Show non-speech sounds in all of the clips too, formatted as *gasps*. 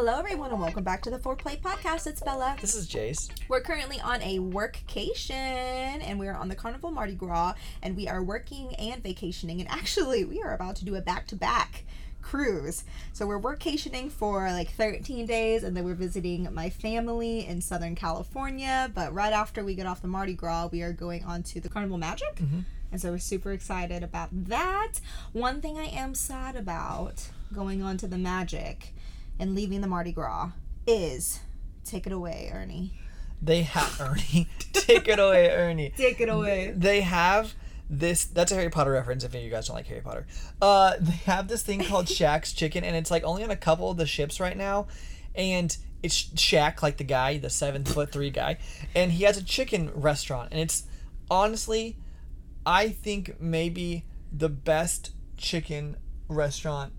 Hello, everyone, and welcome back to the Foreplay Podcast. It's Bella. This is Jace. We're currently on a workcation, and we are on the Carnival Mardi Gras, and we are working and vacationing. And actually, we are about to do a back to back cruise. So we're workationing for like 13 days and then we're visiting my family in Southern California. But right after we get off the Mardi Gras, we are going on to the Carnival Magic. Mm-hmm. And so we're super excited about that. One thing I am sad about going on to the Magic and leaving the Mardi Gras is take it away, Ernie. They have Ernie. *laughs* Take it away, Ernie. Take it away. They have this that's a Harry Potter reference if you guys don't like Harry Potter. Uh they have this thing called *laughs* Shaq's Chicken and it's like only on a couple of the ships right now and it's Shaq like the guy, the 7 foot 3 guy, and he has a chicken restaurant and it's honestly I think maybe the best chicken restaurant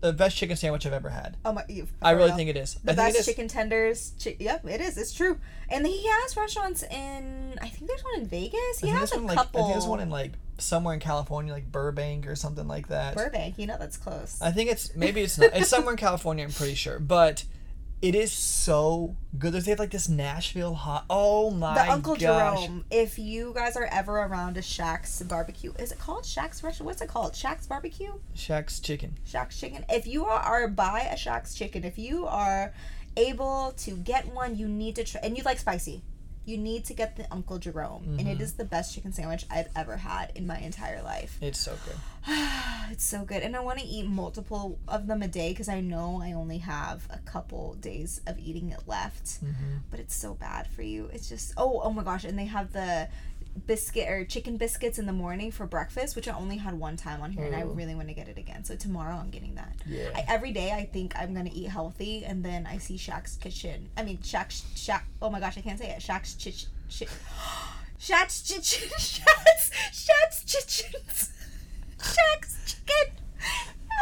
the best chicken sandwich I've ever had. Oh my! You've, I really think it is. The I best chicken tenders. Chi- yep, it is. It's true. And he has restaurants in. I think there's one in Vegas. He has a one, like, couple. I think there's one in like somewhere in California, like Burbank or something like that. Burbank. You know that's close. I think it's maybe it's not. It's somewhere in *laughs* California. I'm pretty sure, but it is so good. They have like this Nashville hot. Oh my the Uncle gosh. Jerome. If you guys are ever around a Shaq's barbecue, is it called Shaq's restaurant? What's it called? Shaq's barbecue. Shaq's chicken. Shaq's chicken. If you are, are by a Shaq's chicken, if you are able to get one, you need to try. And you like spicy. You need to get the Uncle Jerome, and it mm-hmm. is the best chicken sandwich I've ever had in my entire life. It's so good. *sighs* it's so good, and I want to eat multiple of them a day because I know I only have a couple days of eating it left. Mm-hmm. But it's so bad for you. It's just oh oh my gosh, and they have the biscuit or chicken biscuits in the morning for breakfast, which I only had one time on here, and I mm. really want to get it again. So tomorrow I'm getting that. Yeah. I, every day I think I'm gonna eat healthy, and then I see Shaq's kitchen. I mean Shaq's Shaq. Oh my gosh, I can't say it. Shaq's chich. Chi- *gasps* Shaq's chicken. *laughs* Shaq's Shaq's chickens. Shaq's chicken.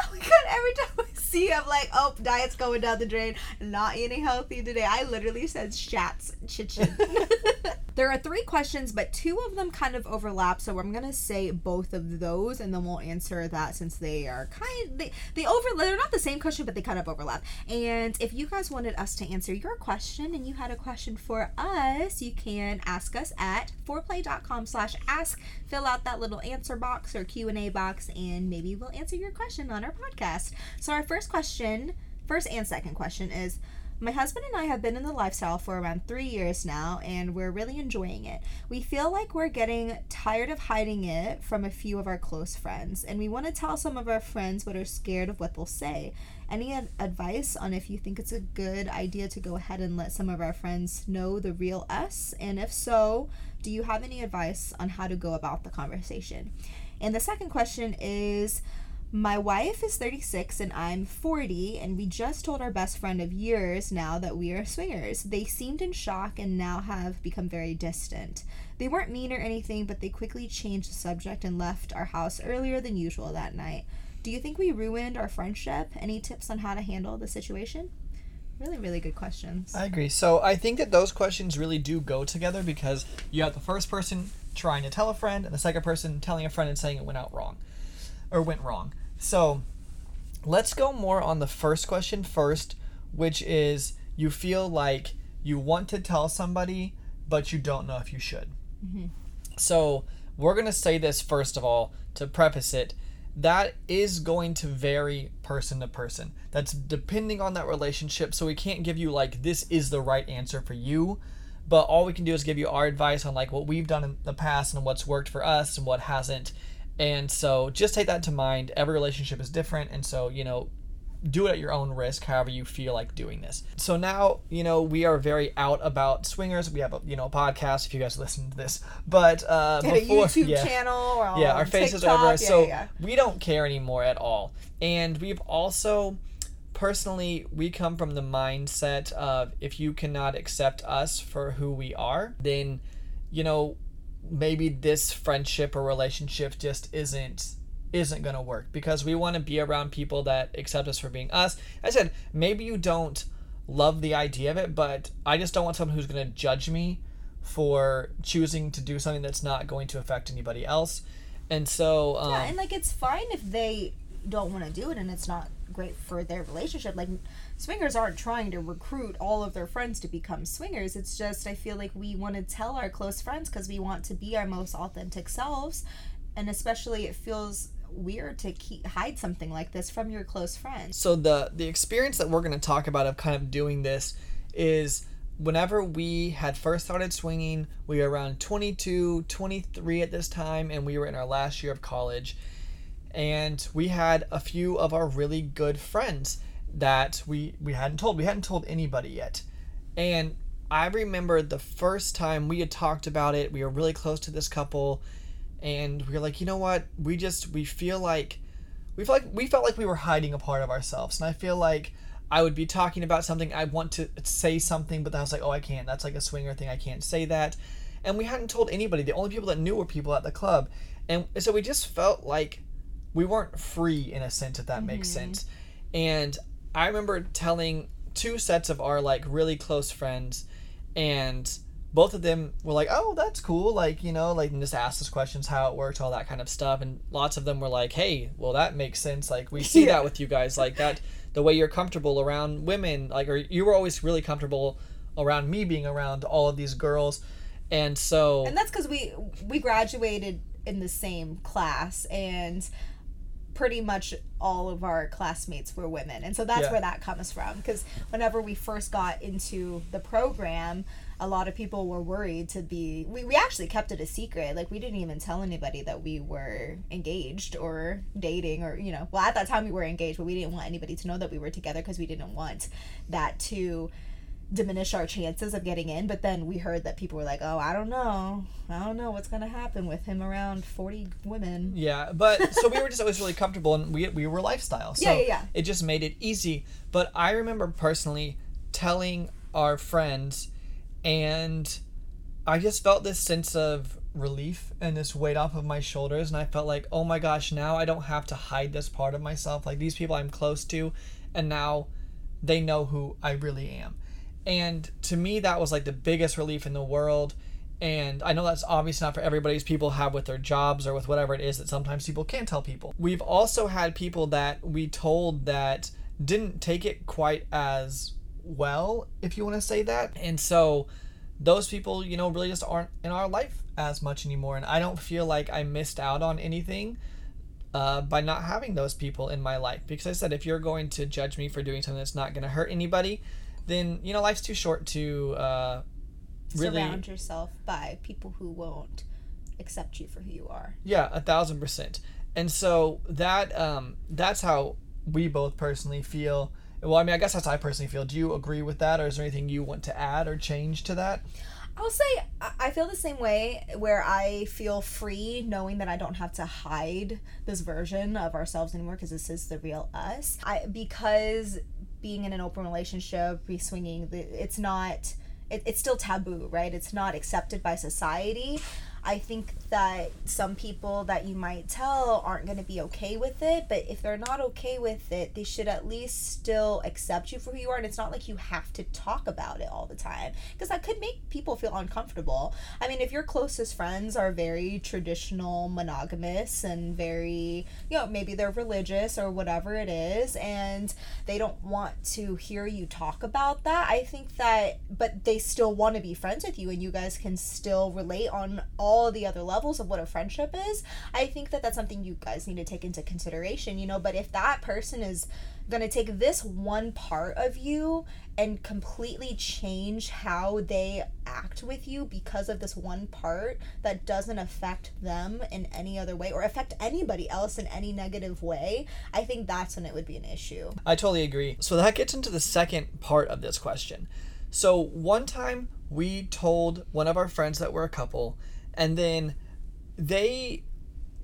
Oh my god, every time I see I'm like, oh, diet's going down the drain. Not eating healthy today. I literally said Shaq's chicken. *laughs* *laughs* there are three questions, but two of them kind of overlap, so I'm gonna say both of those and then we'll answer that since they are kind they they overlap they're not the same question, but they kind of overlap. And if you guys wanted us to answer your question and you had a question for us, you can ask us at foreplay.com slash ask. Fill out that little answer box or Q&A box and maybe we'll answer your question on our podcast. So our first question, first and second question is my husband and I have been in the lifestyle for around three years now, and we're really enjoying it. We feel like we're getting tired of hiding it from a few of our close friends, and we want to tell some of our friends but are scared of what they'll say. Any ad- advice on if you think it's a good idea to go ahead and let some of our friends know the real us? And if so, do you have any advice on how to go about the conversation? And the second question is my wife is 36 and I'm 40, and we just told our best friend of years now that we are swingers. They seemed in shock and now have become very distant. They weren't mean or anything, but they quickly changed the subject and left our house earlier than usual that night. Do you think we ruined our friendship? Any tips on how to handle the situation? Really, really good questions. I agree. So I think that those questions really do go together because you have the first person trying to tell a friend and the second person telling a friend and saying it went out wrong or went wrong. So let's go more on the first question first, which is you feel like you want to tell somebody, but you don't know if you should. Mm-hmm. So we're going to say this first of all to preface it. That is going to vary person to person. That's depending on that relationship. So we can't give you like this is the right answer for you. But all we can do is give you our advice on like what we've done in the past and what's worked for us and what hasn't. And so just take that to mind. Every relationship is different. And so, you know, do it at your own risk, however you feel like doing this. So now, you know, we are very out about swingers. We have a, you know, a podcast if you guys listen to this. But uh, And a YouTube yeah channel or yeah, our face is TikTok. over. Yeah, so yeah. we don't care anymore at all. And we've also personally, we come from the mindset of if you cannot accept us for who we are, then, you know, maybe this friendship or relationship just isn't isn't going to work because we want to be around people that accept us for being us. I said, maybe you don't love the idea of it, but I just don't want someone who's going to judge me for choosing to do something that's not going to affect anybody else. And so, um, yeah, and like it's fine if they don't want to do it and it's not great for their relationship. Like swingers aren't trying to recruit all of their friends to become swingers. It's just I feel like we want to tell our close friends because we want to be our most authentic selves, and especially it feels weird to keep hide something like this from your close friends. So the the experience that we're going to talk about of kind of doing this is whenever we had first started swinging, we were around 22, 23 at this time and we were in our last year of college and we had a few of our really good friends that we we hadn't told. We hadn't told anybody yet. And I remember the first time we had talked about it, we were really close to this couple and we were like, you know what? We just we feel like we felt like we felt like we were hiding a part of ourselves, and I feel like I would be talking about something I want to say something, but then I was like, oh, I can't. That's like a swinger thing. I can't say that. And we hadn't told anybody. The only people that knew were people at the club, and so we just felt like we weren't free in a sense, if that mm-hmm. makes sense. And I remember telling two sets of our like really close friends, and both of them were like, "Oh, that's cool," like you know, like and just asked us questions, how it worked, all that kind of stuff, and lots of them were like, "Hey, well, that makes sense. Like we see *laughs* yeah. that with you guys, like that, the way you're comfortable around women, like or you were always really comfortable around me being around all of these girls, and so and that's because we we graduated in the same class and pretty much all of our classmates were women and so that's yeah. where that comes from because whenever we first got into the program a lot of people were worried to be we, we actually kept it a secret like we didn't even tell anybody that we were engaged or dating or you know well at that time we were engaged but we didn't want anybody to know that we were together because we didn't want that to diminish our chances of getting in. But then we heard that people were like, "Oh, I don't know, I don't know what's gonna happen with him around forty women." Yeah, but so we were just always really comfortable, and we we were lifestyle, so yeah, yeah, yeah. it just made it easy. But I remember personally telling our friends, and I just felt this sense of relief and this weight off of my shoulders and I felt like oh my gosh now I don't have to hide this part of myself like these people I'm close to and now they know who I really am and to me, that was like the biggest relief in the world. And I know that's obviously not for everybody's people have with their jobs or with whatever it is that sometimes people can't tell people. We've also had people that we told that didn't take it quite as well, if you want to say that. And so those people, you know, really just aren't in our life as much anymore. And I don't feel like I missed out on anything uh, by not having those people in my life. Because I said, if you're going to judge me for doing something that's not going to hurt anybody, then you know life's too short to uh, really surround yourself by people who won't accept you for who you are. Yeah, a thousand percent. And so that um, that's how we both personally feel. Well, I mean, I guess that's how I personally feel. Do you agree with that, or is there anything you want to add or change to that? I'll say I feel the same way where I feel free knowing that I don't have to hide this version of ourselves anymore because this is the real us. I because being in an open relationship, be swinging, it's not, it, it's still taboo, right? It's not accepted by society. I think that some people that you might tell aren't going to be okay with it, but if they're not okay with it, they should at least still accept you for who you are. And it's not like you have to talk about it all the time because that could make people feel uncomfortable. I mean, if your closest friends are very traditional, monogamous, and very, you know, maybe they're religious or whatever it is, and they don't want to hear you talk about that, I think that, but they still want to be friends with you and you guys can still relate on all all the other levels of what a friendship is, I think that that's something you guys need to take into consideration, you know. But if that person is going to take this one part of you and completely change how they act with you because of this one part that doesn't affect them in any other way or affect anybody else in any negative way, I think that's when it would be an issue. I totally agree. So that gets into the second part of this question. So one time we told one of our friends that we're a couple and then they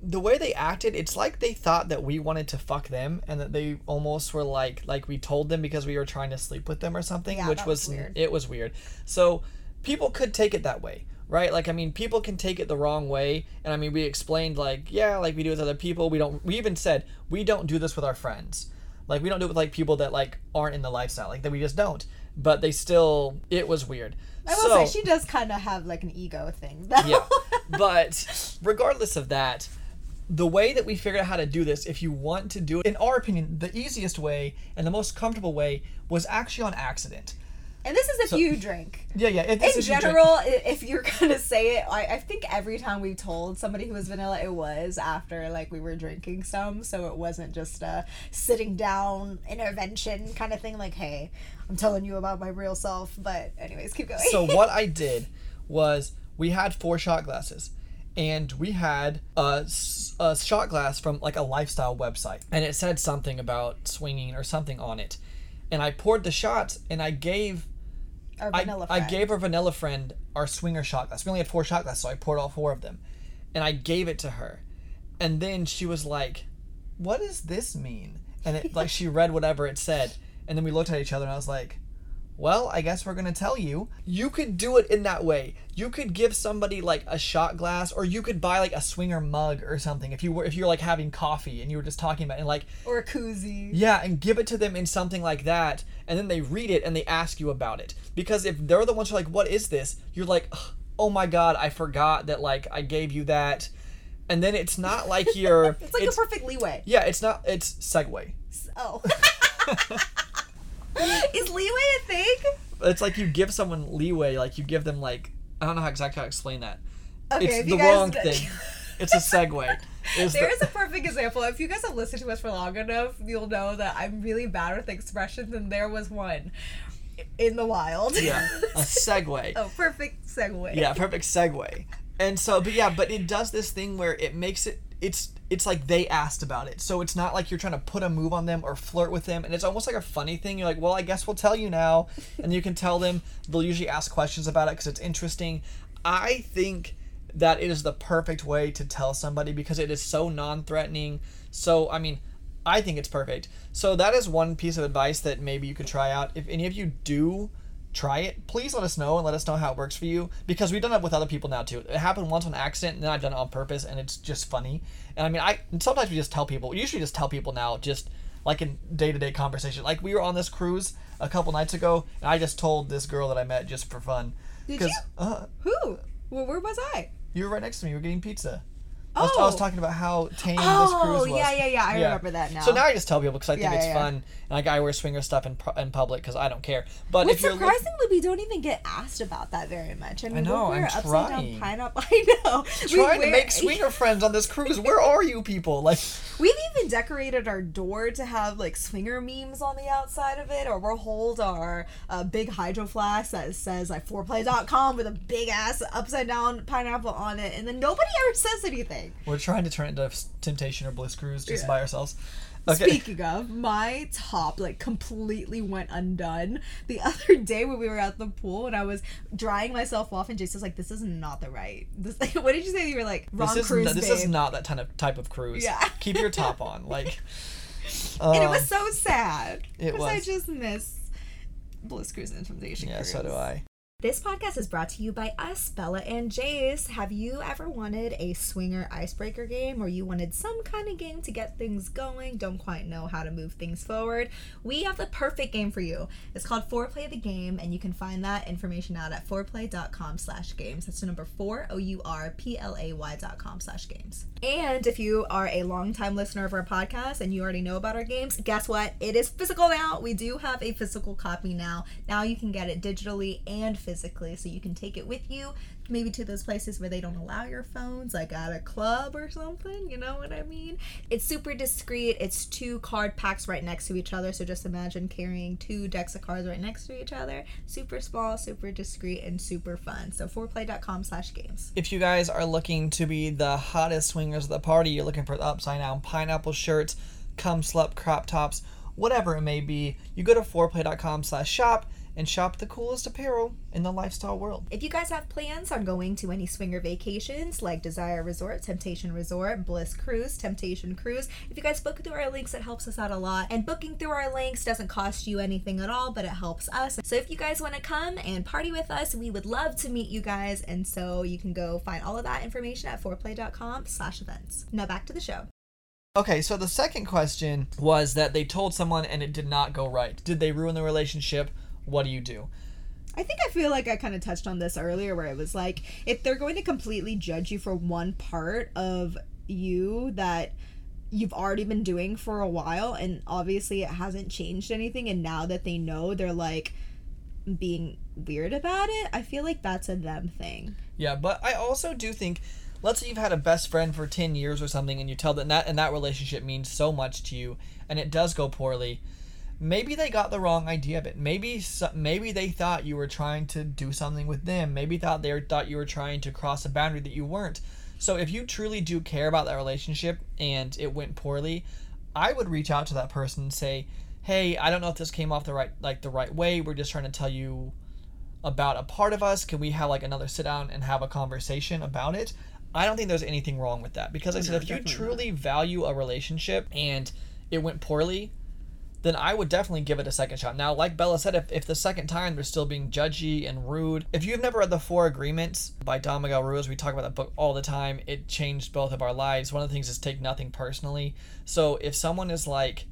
the way they acted, it's like they thought that we wanted to fuck them, and that they almost were like like we told them because we were trying to sleep with them or something, Yeah, which was was weird. it was weird. So people could take it that way. Right, like I mean, people can take it the wrong way, and I mean, we explained like, yeah, like we do with other people. We don't. We even said we don't do this with our friends. Like we don't do it with like people that like aren't in the lifestyle. Like that we just don't. But they still. It was weird. I will so, say she does kind of have like an ego thing. Though. yeah. *laughs* But regardless of that, the way that we figured out how to do this, if you want to do it, in our opinion, the easiest way and the most comfortable way was actually on accident. And this is if you drink. Yeah, yeah. This in is your drink. general, if you're *laughs* gonna say it, I, I think every time we told somebody who was vanilla, it was after like we were drinking some, so it wasn't just a sitting down intervention kind of thing. Like, hey, I'm telling you about my real self. But anyways, keep going. so what I *laughs* did was we had four shot glasses, and we had a, a, shot glass from like a lifestyle website, and it said something about swinging or something on it, and I poured the shots, and I gave Our I, vanilla I friend. gave our vanilla friend our swinger shot glass. We only had four shot glasses, so I poured all four of them. And I gave it to her. And then she was like, What does this mean? And it like she read whatever it said. And then we looked at each other and I was like, Well, I guess we're gonna tell you. You could do it in that way. You could give somebody like a shot glass, or you could buy like a swinger mug or something if you were if you're like having coffee and you were just talking about it, and like or a koozie. yeah, and give it to them in something like that, and then they read it and they ask you about it. Because if they're the ones who are like, "What is this?" You're like, "Oh my god, I forgot that like I gave you that," and then it's not like *laughs* you're. It's like a perfect leeway. yeah, it's not. It's segue. Oh. *laughs* *laughs* *laughs* is leeway a thing? It's like you give someone leeway, like you give them like I don't know how exactly how to explain that. Okay, if it's you the guys- wrong thing. *laughs* It's a segue. Is the- There is a perfect example. If you guys have listened to us for long enough, you'll know that I'm really bad with expressions, and there was one in the wild. yeah, a *laughs* segue. oh, perfect segue. yeah perfect segue and so but yeah but it does this thing where it makes it it's it's like they asked about it. So it's not like you're trying to put a move on them or flirt with them. And it's almost like a funny thing. You're like well i guess we'll tell you now. *laughs* And you can tell them. They'll usually ask questions about it because it's interesting. I think that it is the perfect way to tell somebody because it is so non-threatening. So i mean i think it's perfect. So that is one piece of advice that maybe you could try out. If any of you do try it, please let us know and let us know how it works for you because we've done it with other people now too. It happened once on accident and then I've done it on purpose and it's just funny. And I mean, I sometimes we just tell people. Usually just tell people now, just like in day to day conversation. Like we were on this cruise a couple nights ago and I just told this girl that I met just for fun. Did you? Uh, Who? Well, where was I? you were right next to me. We were getting pizza. I was, I was Oh. talking about how tame this cruise oh, was. Oh, yeah, yeah, yeah. I remember that now. So now I just tell people because I think Yeah, it's yeah, yeah. fun, and like I wear swinger stuff in, pu- in public because I don't care. But But if you're look- surprisingly, we don't even get asked about that very much. I mean, know, we'll wear I'm upside trying. down pineapple. *laughs* I know. We trying to wear- make swinger friends on this cruise. Where are you people? Like, We've even decorated our door to have like swinger memes on the outside of it, or we'll hold our uh, big hydro flask that says like foreplay.com with a big ass upside down pineapple on it, and then nobody ever says anything. we're trying to turn it into Temptation or Bliss Cruise just Yeah. by ourselves. Okay. Speaking of, my top like completely went undone the *laughs* other day when we were at the pool and I was drying myself off and Jason's like, "This is not the right." This, like, *laughs* what did you say? You were like, "Wrong this is cruise, n- this babe." is not that kind of type of cruise. Yeah. *laughs* Keep your top on. Like, and it um, was so sad it because I just miss Bliss Cruise and Temptation yeah, Cruise. so do I. This podcast is brought to you by us, Bella and Jace. Have you ever wanted a swinger icebreaker game or you wanted some kind of game to get things going, don't quite know how to move things forward? We have the perfect game for you. It's called Foreplay the Game, and you can find that information out at foreplay.com slash games. That's the number four, O-U-R-P-L-A-Y dot com slash games. And if you are a longtime listener of our podcast and you already know about our games, guess what? It is physical now. We do have a physical copy now. Now you can get it digitally and physically, so you can take it with you, maybe to those places where they don't allow your phones, like at a club or something. You know what I mean? It's super discreet. It's two card packs right next to each other. So just imagine carrying two decks of cards right next to each other. Super small, super discreet, and super fun. So foreplay.com slash games. If you guys are looking to be the hottest swingers of the party, you're looking for the upside down pineapple shirts, cum slut crop tops, whatever it may be, you go to foreplay.com slash shop and shop the coolest apparel in the lifestyle world. If you guys have plans on going to any swinger vacations like Desire Resort, Temptation Resort, Bliss Cruise, Temptation Cruise, if you guys book through our links, it helps us out a lot. And booking through our links doesn't cost you anything at all, but it helps us. So if you guys want to come and party with us, we would love to meet you guys. And so you can go find all of that information at foreplay.com slash events. Now back to the show. Okay, so the second question was that they told someone and it did not go right. Did they ruin the relationship? What do you do? I think I feel like I kind of touched on this earlier where it was like if they're going to completely judge you for one part of you that you've already been doing for a while and obviously it hasn't changed anything and now that they know they're like being weird about it, I feel like that's a them thing. Yeah, but I also do think let's say you've had a best friend for 10 years or something and you tell them that and that relationship means so much to you and it does go poorly maybe they got the wrong idea of it. Maybe maybe they thought you were trying to do something with them. Maybe thought they thought you were trying to cross a boundary that you weren't. So if you truly do care about that relationship and it went poorly i would reach out to that person and say hey i don't know if this came off the right like the right way. We're just trying to tell you about a part of us. Can we have like another sit down and have a conversation about it? I don't think there's anything wrong with that. Because I said if you truly value a relationship and it went poorly, then I would definitely give it a second shot. Now, like Bella said, if, if the second time they're still being judgy and rude, if you've never read The Four Agreements by Don Miguel Ruiz, we talk about that book all the time. It changed both of our lives. One of the things is take nothing personally. So if someone is like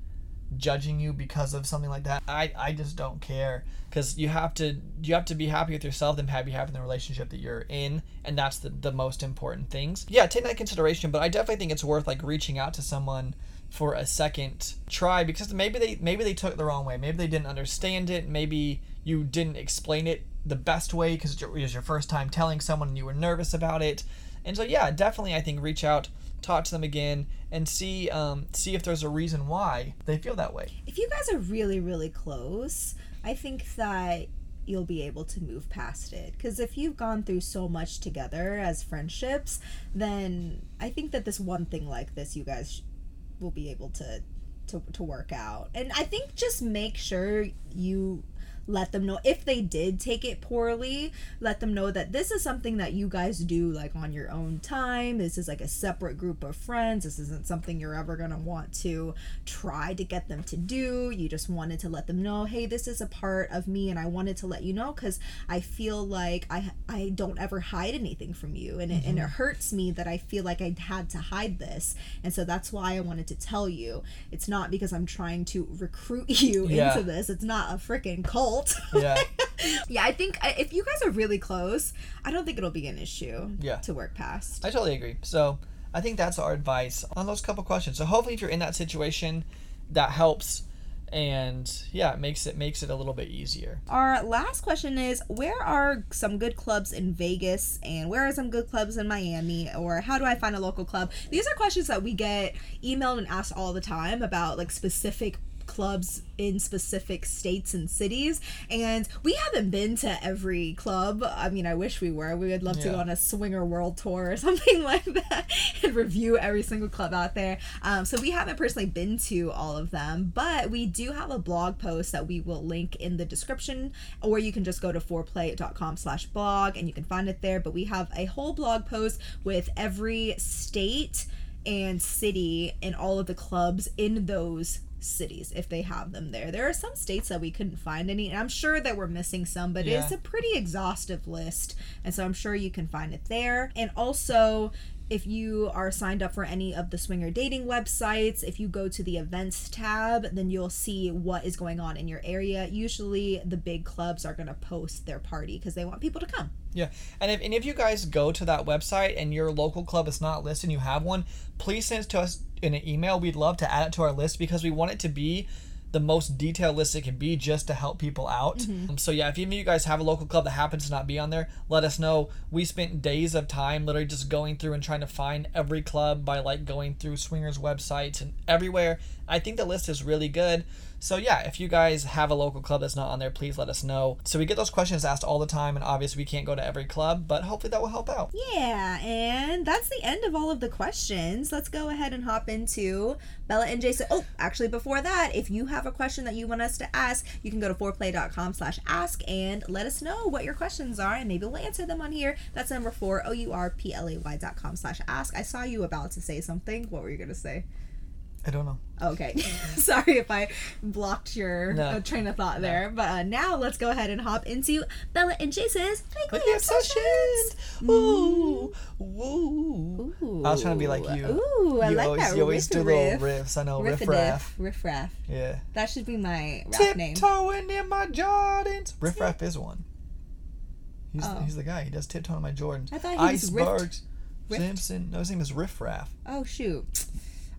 judging you because of something like that, I, I just don't care because you have to you have to be happy with yourself and happy having the relationship that you're in and that's the, the most important things yeah take that consideration but i definitely think it's worth like reaching out to someone for a second try because maybe they maybe they took the wrong way. Maybe they didn't understand it. Maybe you didn't explain it the best way because it was your first time telling someone and you were nervous about it. And so yeah definitely i think reach out talk to them again and see um, see if there's a reason why they feel that way. If you guys are really really close I think that you'll be able to move past it. Because if you've gone through so much together as friendships then i think that this one thing like this you guys will be able to to, to work out. And i think just make sure you let them know. If they did take it poorly let them know that this is something that you guys do like on your own time. This is like a separate group of friends. This isn't something you're ever going to want to try to get them to do. You just wanted to let them know hey this is a part of me and i wanted to let you know because i feel like i i don't ever hide anything from you. And, mm-hmm. it, and it mm-hmm. hurts me that i feel like i had to hide this. And so that's why i wanted to tell you. It's not because i'm trying to recruit *laughs* you yeah. into this. It's not a freaking cult yeah. *laughs* yeah, I think if you guys are really close, I don't think it'll be an issue yeah. to work past. I totally agree. So I think that's our advice on those couple questions. So hopefully if you're in that situation, that helps and yeah it makes it makes it a little bit easier our last question is where are some good clubs in vegas and where are some good clubs in miami or how do i find a local club these are questions that we get emailed and asked all the time about like specific clubs in specific states and cities and we haven't been to every club. I mean i wish we were. We would love yeah. to go on a swinger world tour or *laughs* something like that and review every single club out there. Um, so we haven't personally been to all of them but we do have a blog post that we will link in the description or you can just go to foreplay.com slash blog and you can find it there. But we have a whole blog post with every state and city and all of the clubs in those cities if they have them there. There are some states that we couldn't find any, and I'm sure that we're missing some, but yeah. it's a pretty exhaustive list, and so I'm sure you can find it there. And also, if you are signed up for any of the swinger dating websites, if you go to the events tab, then you'll see what is going on in your area. Usually, the big clubs are going to post their party because they want people to come. Yeah, and if, any of you guys go to that website and your local club is not listed and you have one, please send it to us in an email. We'd love to add it to our list because we want it to be the most detailed list it can be just to help people out. Mm-hmm. Um, so yeah, if any of you guys have a local club that happens to not be on there, let us know. We spent days of time literally just going through and trying to find every club by like going through swingers websites and everywhere. I think the list is really good. So yeah, if you guys have a local club that's not on there, please let us know. So we get those questions asked all the time, and obviously we can't go to every club, but hopefully that will help out. Yeah, and that's the end of all of the questions. Let's go ahead and hop into Bella and Jason. Oh, actually, before that, if you have a question that you want us to ask, you can go to foreplay.com slash ask and let us know what your questions are, and maybe we'll answer them on here. That's number four, O-U-R-P-L-A-Y dot com slash ask. I saw you about to say something. What were you going to say? I don't know. Okay. *laughs* Sorry if I blocked your No. uh, train of thought there. But uh, now let's go ahead and hop into Bella and Jason's weekly obsessions. Ooh, ooh. Ooh. I was trying to be like you. Ooh, I you like always, that. You always do riff, little riffs. I know, riff riff, raff. riff, raff. Yeah. That should be my rap name. Tiptoeing in my Jordans. Riff Raff is one. He's, Oh. he's the guy. He does tiptoe in my Jordans. I thought he was Icebergs. Simpson. No, his name is Riff Raff. Oh shoot,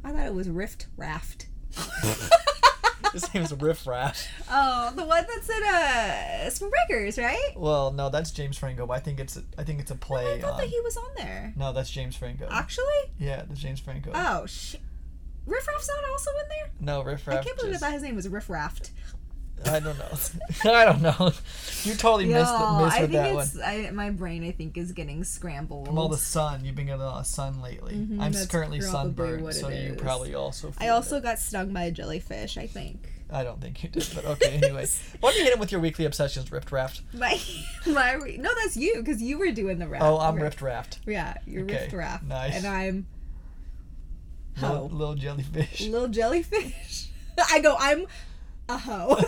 I thought it was Rift Raft. *laughs* His name is Riff Raff. Oh, the one that's in uh Spring Breakers, right? Well, no, that's James Franco, but I think it's a, I think it's a I play I thought on. that he was on there. No, that's James Franco. Actually, Yeah, that's James Franco. oh shit. Riff Raft's not also in there. no, Riff Raft. I can't believe just- I thought his name was Riff Raft. I don't know. *laughs* I don't know. You totally missed, the, missed I with think that one. I, my brain. I think is getting scrambled. From all the sun, you've been getting a lot of sun lately. Mhm, I'm currently sunburned, so it you is. probably also. I also it. got stung by a jellyfish. I think. I don't think you did, but okay. *laughs* Anyway, why don't you hit him with your weekly obsessions, Rift Raft? My *laughs* my no, that's you because you were doing the raft. Oh, I'm Ri- Rift Raft. Yeah, you're Okay, Rift Raft. nice. And I'm Little, little jellyfish. Little jellyfish. I go, I'm a hoe. *laughs*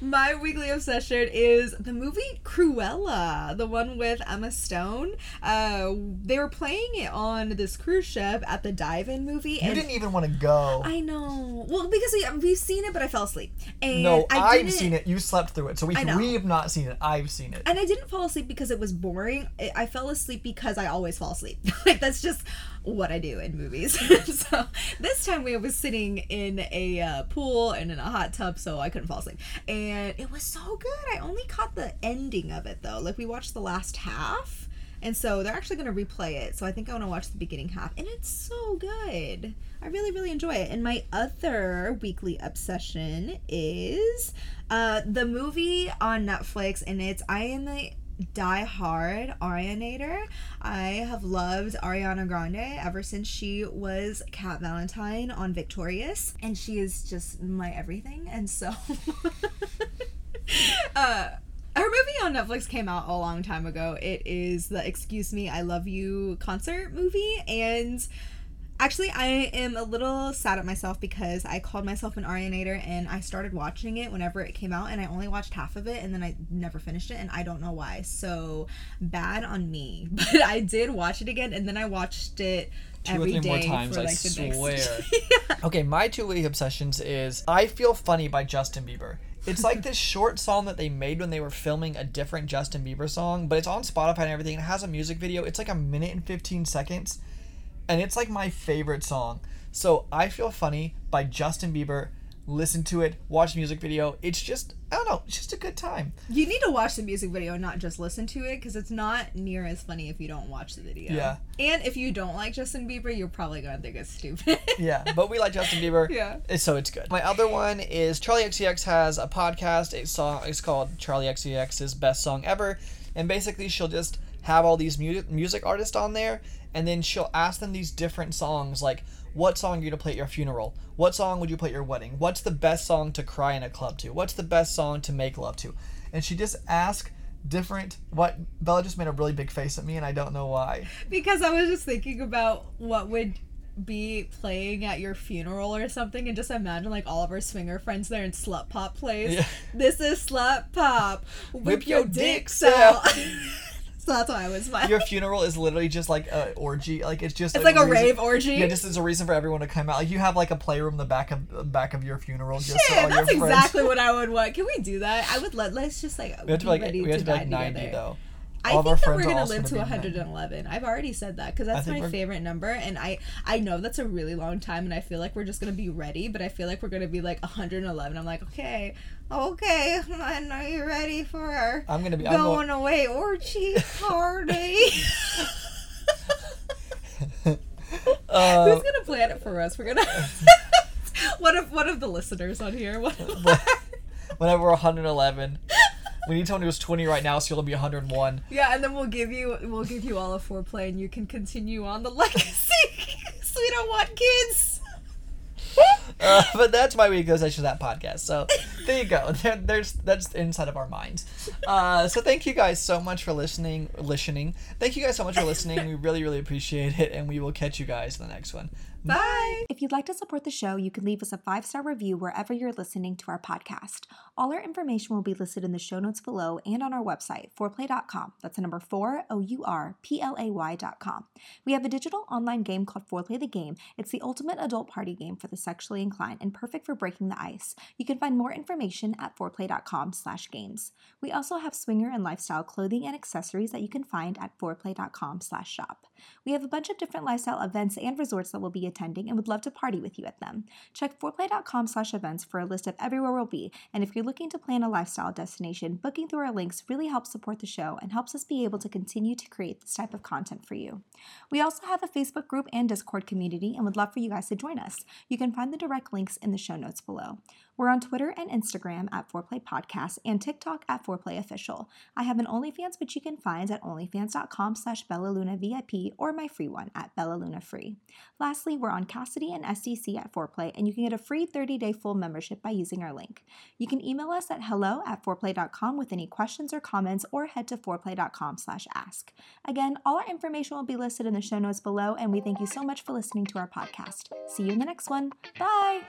My weekly obsession is the movie Cruella, the one with Emma Stone. Uh, they were playing it on this cruise ship at the dive-in movie. You didn't even want to go. I know. Well, because we, we've seen it, but I fell asleep. And no, I I've seen it. You slept through it, so we we have not seen it. I've seen it. and I didn't fall asleep because it was boring. I fell asleep because I always fall asleep. *laughs* like that's just what I do in movies. *laughs* so this time we was sitting in a uh, pool and in a hot tub, so I couldn't fall asleep. And it was so good. I only caught the ending of it though. Like we watched the last half. And so they're actually going to replay it. So I think I want to watch the beginning half. And it's so good. I really, really enjoy it. And my other weekly obsession is uh, the movie on Netflix, and it's I am the Die Hard Arianator. I have loved Ariana Grande ever since she was Cat Valentine on Victorious, and she is just my everything. And so, *laughs* uh, her movie on Netflix came out a long time ago. It is the Excuse Me, I Love You concert movie, and Actually, I am a little sad at myself because I called myself an Arianator and I started watching it whenever it came out and I only watched half of it and then I never finished it and I don't know why. So bad on me. *laughs* But I did watch it again and then I watched it Two or every three more times, for I like swear. *laughs* yeah. Okay, my two weekly obsessions is I Feel Funny by Justin Bieber. It's like this short song that they made when they were filming a different Justin Bieber song, but it's on Spotify and everything. It has a music video. It's like a minute and 15 seconds, and it's like my favorite song. So I Feel Funny by Justin Bieber. Listen to it, watch the music video. It's just, I don't know, it's just a good time. You need to watch the music video and not just listen to it because it's not near as funny if you don't watch the video. Yeah. And if you don't like Justin Bieber, you're probably going to think it's stupid. *laughs* Yeah, but we like Justin Bieber. Yeah. Eh, so it's good. My other one is Charli XCX has a podcast. It's song it's called Charli XCX's Best Song Ever, and basically she'll just have all these music music artists on there, and then she'll ask them these different songs like. What song are you gonna play at your funeral? What song would you play at your wedding? What's the best song to cry in a club to? What's the best song to make love to? And she just ask different what Bella just made a really big face at me and I don't know why. Because I was just thinking about what would be playing at your funeral or something, and just imagine like all of our swinger friends there and Slut Pop plays. Yeah. This is Slut Pop. *laughs* Whip, Whip your, your dicks dicks out. *laughs* *laughs* so that's why I was smiling. Your funeral is literally just like a orgy. Like it's just it's like a reason- rave orgy. Yeah, just as a reason for everyone to come out. Like you have like a playroom in the back of the back of your funeral. Just Shit, so that's exactly what I would want. Can we do that? I would let. Let's just like We have to be like ready we have to be die like ninety together. though. I All think that we're gonna live to gonna be 90. 111. I've already said that because that's my we're- favorite number, and I I know that's a really long time, and I feel like we're just gonna be ready, but I feel like we're gonna be like 111. I'm like, okay, okay, I know you're ready for our I'm gonna be. Going going, away orgy *laughs* party. *laughs* uh, Who's gonna plan it for us? We're gonna. What if what if the listeners on here? What *laughs* Whenever we're 111, we need someone who's 20 right now, so you'll be 101. Yeah, and then we'll give you we'll give you all a foreplay, and you can continue on the *laughs* legacy. so we don't want kids. *laughs* Uh, but that's why we go to that podcast. So *laughs* there you go. *laughs* There, there's that's inside of our minds. Uh, so thank you guys so much for listening. Listening. Thank you guys so much for listening. We really really appreciate it, and we will catch you guys in the next one. Bye. If you'd like to support the show, you can leave us a five star review wherever you're listening to our podcast. All our information will be listed in the show notes below and on our website, fourplay.com. That's the number four, O U R P L A Y.com. We have a digital online game called Foreplay the Game. It's the ultimate adult party game for the sexually inclined and perfect for breaking the ice. You can find more information at foreplay.com slash games. We also have swinger and lifestyle clothing and accessories that you can find at foreplay.com slash shop. We have a bunch of different lifestyle events and resorts that we'll be attending and would love to party with you at them. Check foreplay.com slash events for a list of everywhere we'll be, and if you're looking to plan a lifestyle destination, booking through our links really helps support the show and helps us be able to continue to create this type of content for you. We also have a Facebook group and Discord community and would love for you guys to join us. You can find the direct links in the show notes below. We're on Twitter and Instagram at Foreplay Podcast and TikTok at Foreplay Official. I have an OnlyFans which you can find at onlyfans.com slash bellalunavip or my free one at bellalunafree. Lastly, we're on Kasidie and SDC at Foreplay and you can get a free 30-day full membership by using our link. You can email us at hello at foreplay.com with any questions or comments or head to foreplay.com slash ask. Again, all our information will be listed in the show notes below and we thank you so much for listening to our podcast. See you in the next one. Bye!